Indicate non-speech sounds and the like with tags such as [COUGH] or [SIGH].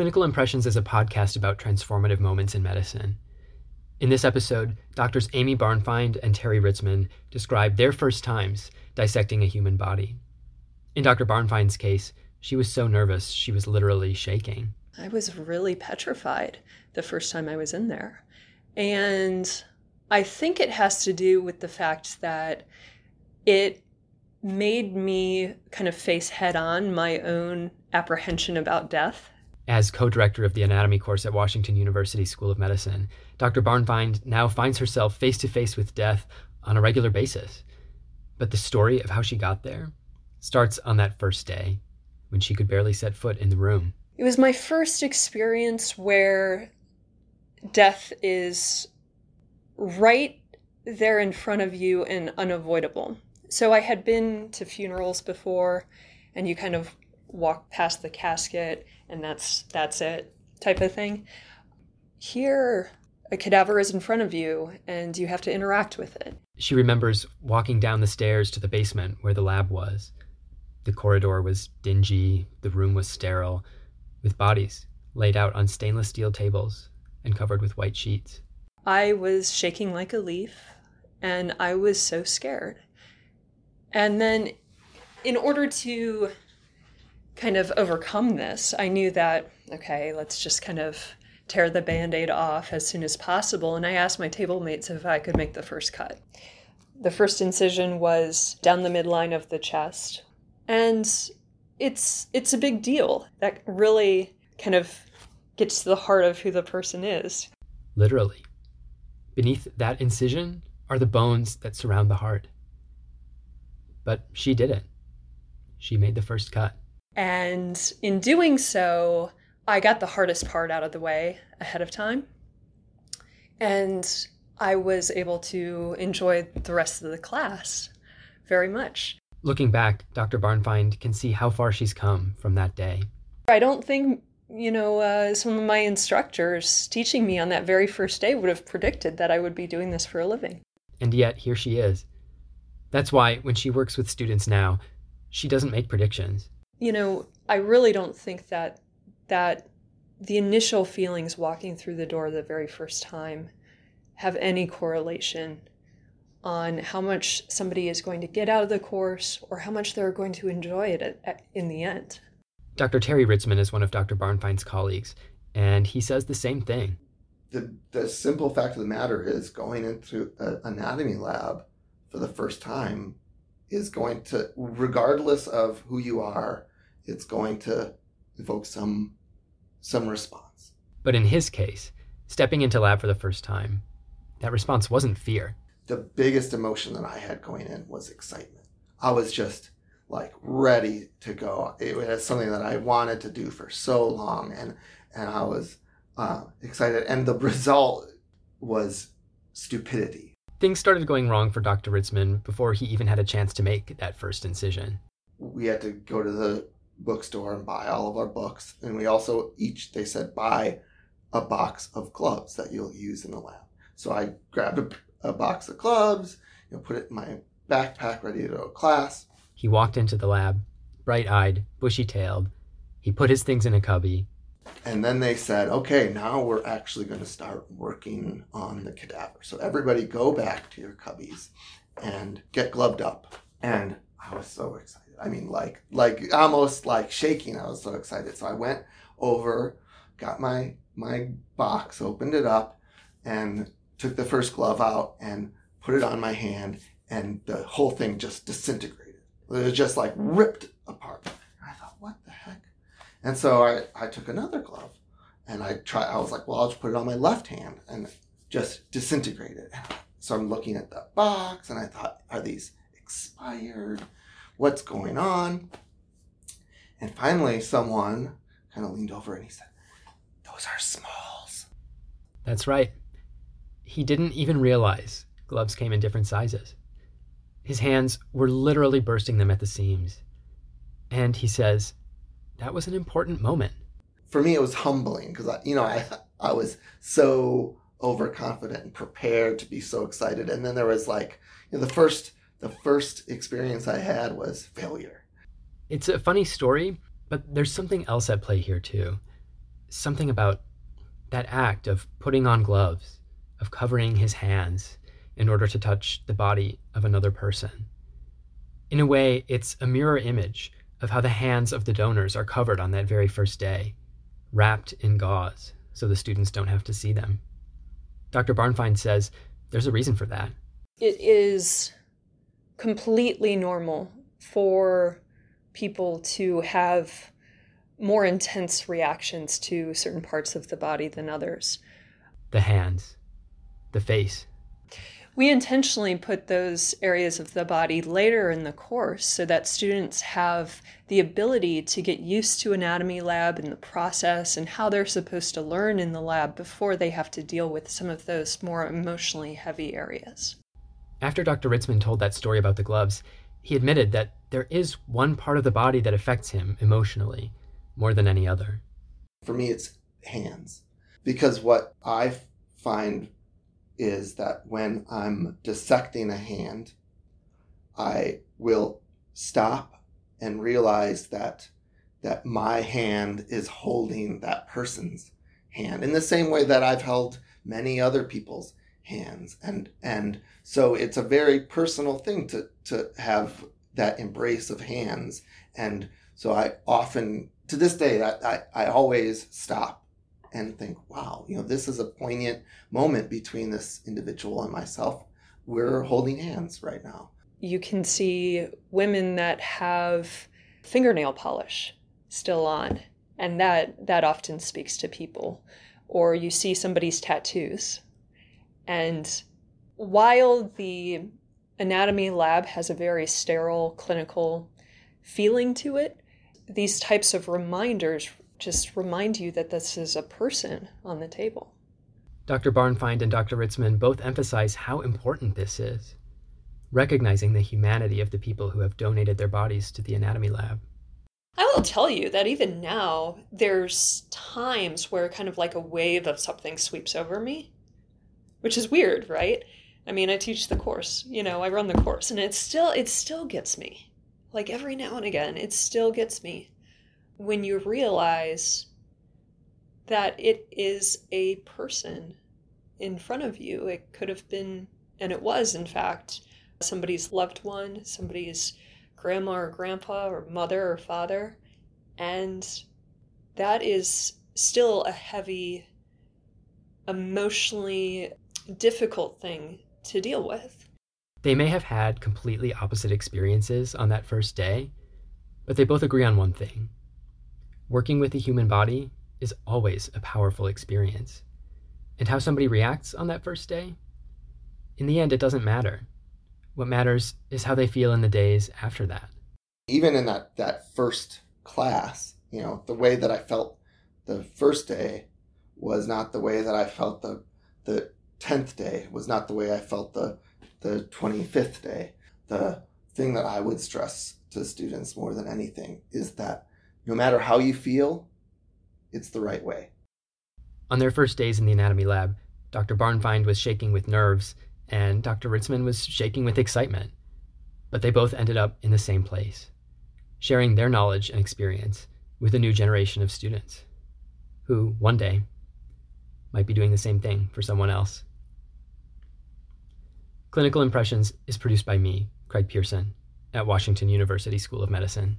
Clinical Impressions is a podcast about transformative moments in medicine. In this episode, doctors Amy Bauernfeind and Terry Ritzman describe their first times dissecting a human body. In Dr. Bauernfeind's case, she was so nervous she was literally shaking. I was really petrified the first time I was in there. And I think it has to do with the fact that it made me kind of face head on my own apprehension about death as co director of the anatomy course at Washington University School of Medicine, Dr. Bauernfeind now finds herself face to face with death on a regular basis. But the story of how she got there starts on that first day when she could barely set foot in the room. It was my first experience where death is right there in front of you and unavoidable. So I had been to funerals before, and you kind of walk past the casket and that's that's it type of thing. Here, a cadaver is in front of you and you have to interact with it. She remembers walking down the stairs to the basement where the lab was. The corridor was dingy, the room was sterile, with bodies laid out on stainless steel tables and covered with white sheets. I was shaking like a leaf and I was so scared. And then, in order to kind of overcome this, I knew that, okay, let's just kind of tear the band aid off as soon as possible. And I asked my table mates if I could make the first cut. The first incision was down the midline of the chest. And it's it's a big deal. That really kind of gets to the heart of who the person is. Literally. Beneath that incision are the bones that surround the heart. But she did it. She made the first cut. And in doing so, I got the hardest part out of the way ahead of time. And I was able to enjoy the rest of the class very much. Looking back, Dr. Bauernfeind can see how far she's come from that day. I don't think, you know, uh, some of my instructors teaching me on that very first day would have predicted that I would be doing this for a living. And yet, here she is. That's why, when she works with students now, she doesn't make predictions you know, I really don't think that that the initial feelings walking through the door the very first time have any correlation on how much somebody is going to get out of the course or how much they're going to enjoy it at, at, in the end. Dr. Terry Ritzman is one of Dr. Bauernfeind's colleagues, and he says the same thing. The, the simple fact of the matter is going into an anatomy lab for the first time is going to, regardless of who you are, it's going to evoke some some response. But in his case, stepping into lab for the first time, that response wasn't fear. The biggest emotion that I had going in was excitement. I was just like ready to go. It was something that I wanted to do for so long, and and I was uh, excited. And the result was stupidity. Things started going wrong for Dr. Ritzman before he even had a chance to make that first incision. We had to go to the bookstore and buy all of our books. And we also each, they said, buy a box of gloves that you'll use in the lab. So I grabbed a, a box of gloves, you know, put it in my backpack ready to go to class. He walked into the lab, bright eyed, bushy tailed. He put his things in a cubby. And then they said, okay, now we're actually going to start working on the cadaver. So everybody go back to your cubbies and get gloved up. And I was so excited. I mean, like, like almost like shaking. I was so excited. So I went over, got my my box, opened it up, and took the first glove out and put it on my hand, and the whole thing just disintegrated. It was just like ripped apart. And I thought, what the heck? And so I, I took another glove and I tried, I was like, well, I'll just put it on my left hand and just disintegrated. So I'm looking at the box and I thought, are these expired? What's going on? And finally, someone kind of leaned over and he said, Those are smalls. That's right. He didn't even realize gloves came in different sizes. His hands were literally bursting them at the seams. And he says, That was an important moment. For me, it was humbling because, you know, I, [LAUGHS] I was so overconfident and prepared to be so excited. And then there was like, you know, the first the first experience I had was failure. It's a funny story, but there's something else at play here too. something about that act of putting on gloves, of covering his hands in order to touch the body of another person. In a way, it's a mirror image of how the hands of the donors are covered on that very first day, wrapped in gauze so the students don't have to see them. Dr. Bauernfeind says there's a reason for that. It is completely normal for people to have more intense reactions to certain parts of the body than others. The hands, the face. We intentionally put those areas of the body later in the course so that students have the ability to get used to anatomy lab and the process and how they're supposed to learn in the lab before they have to deal with some of those more emotionally heavy areas. After Dr. Ritzman told that story about the gloves, he admitted that there is one part of the body that affects him emotionally more than any other. For me, it's hands. Because what I find is that when I'm dissecting a hand, I will stop and realize that that my hand is holding that person's hand in the same way that I've held many other people's hands and and so it's a very personal thing to to have that embrace of hands and so I often to this day I, I, I always stop and think, wow, you know, this is a poignant moment between this individual and myself. We're holding hands right now. You can see women that have fingernail polish still on, and that that often speaks to people. Or you see somebody's tattoos. And while the anatomy lab has a very sterile clinical feeling to it, these types of reminders just remind you that this is a person on the table. Dr. Bauernfeind and Dr. Ritzman both emphasize how important this is, recognizing the humanity of the people who have donated their bodies to the anatomy lab. I will tell you that even now, there's times where kind of like a wave of something sweeps over me, which is weird, right? I mean, I teach the course, you know, I run the course, and it still it still gets me. Like every now and again, it still gets me when you realize that it is a person in front of you. It could have been, and it was, in fact, somebody's loved one, somebody's grandma or grandpa or mother or father. And that is still a heavy, emotionally difficult thing to deal with. They may have had completely opposite experiences on that first day, but they both agree on one thing Working with the human body is always a powerful experience. And how somebody reacts on that first day? In the end, it doesn't matter. What matters is how they feel in the days after that. Even in that, that first class, you know, the way that I felt the first day was not the way that I felt the the tenth day, was not the way I felt the the twenty fifth day. The thing that I would stress to students more than anything is that no matter how you feel, it's the right way. On their first days in the anatomy lab, Dr. Bauernfeind was shaking with nerves, and Dr. Ritzman was shaking with excitement. But they both ended up in the same place, sharing their knowledge and experience with a new generation of students who, one day, might be doing the same thing for someone else. Clinical Impressions is produced by me, Craig Pearson, at Washington University School of Medicine.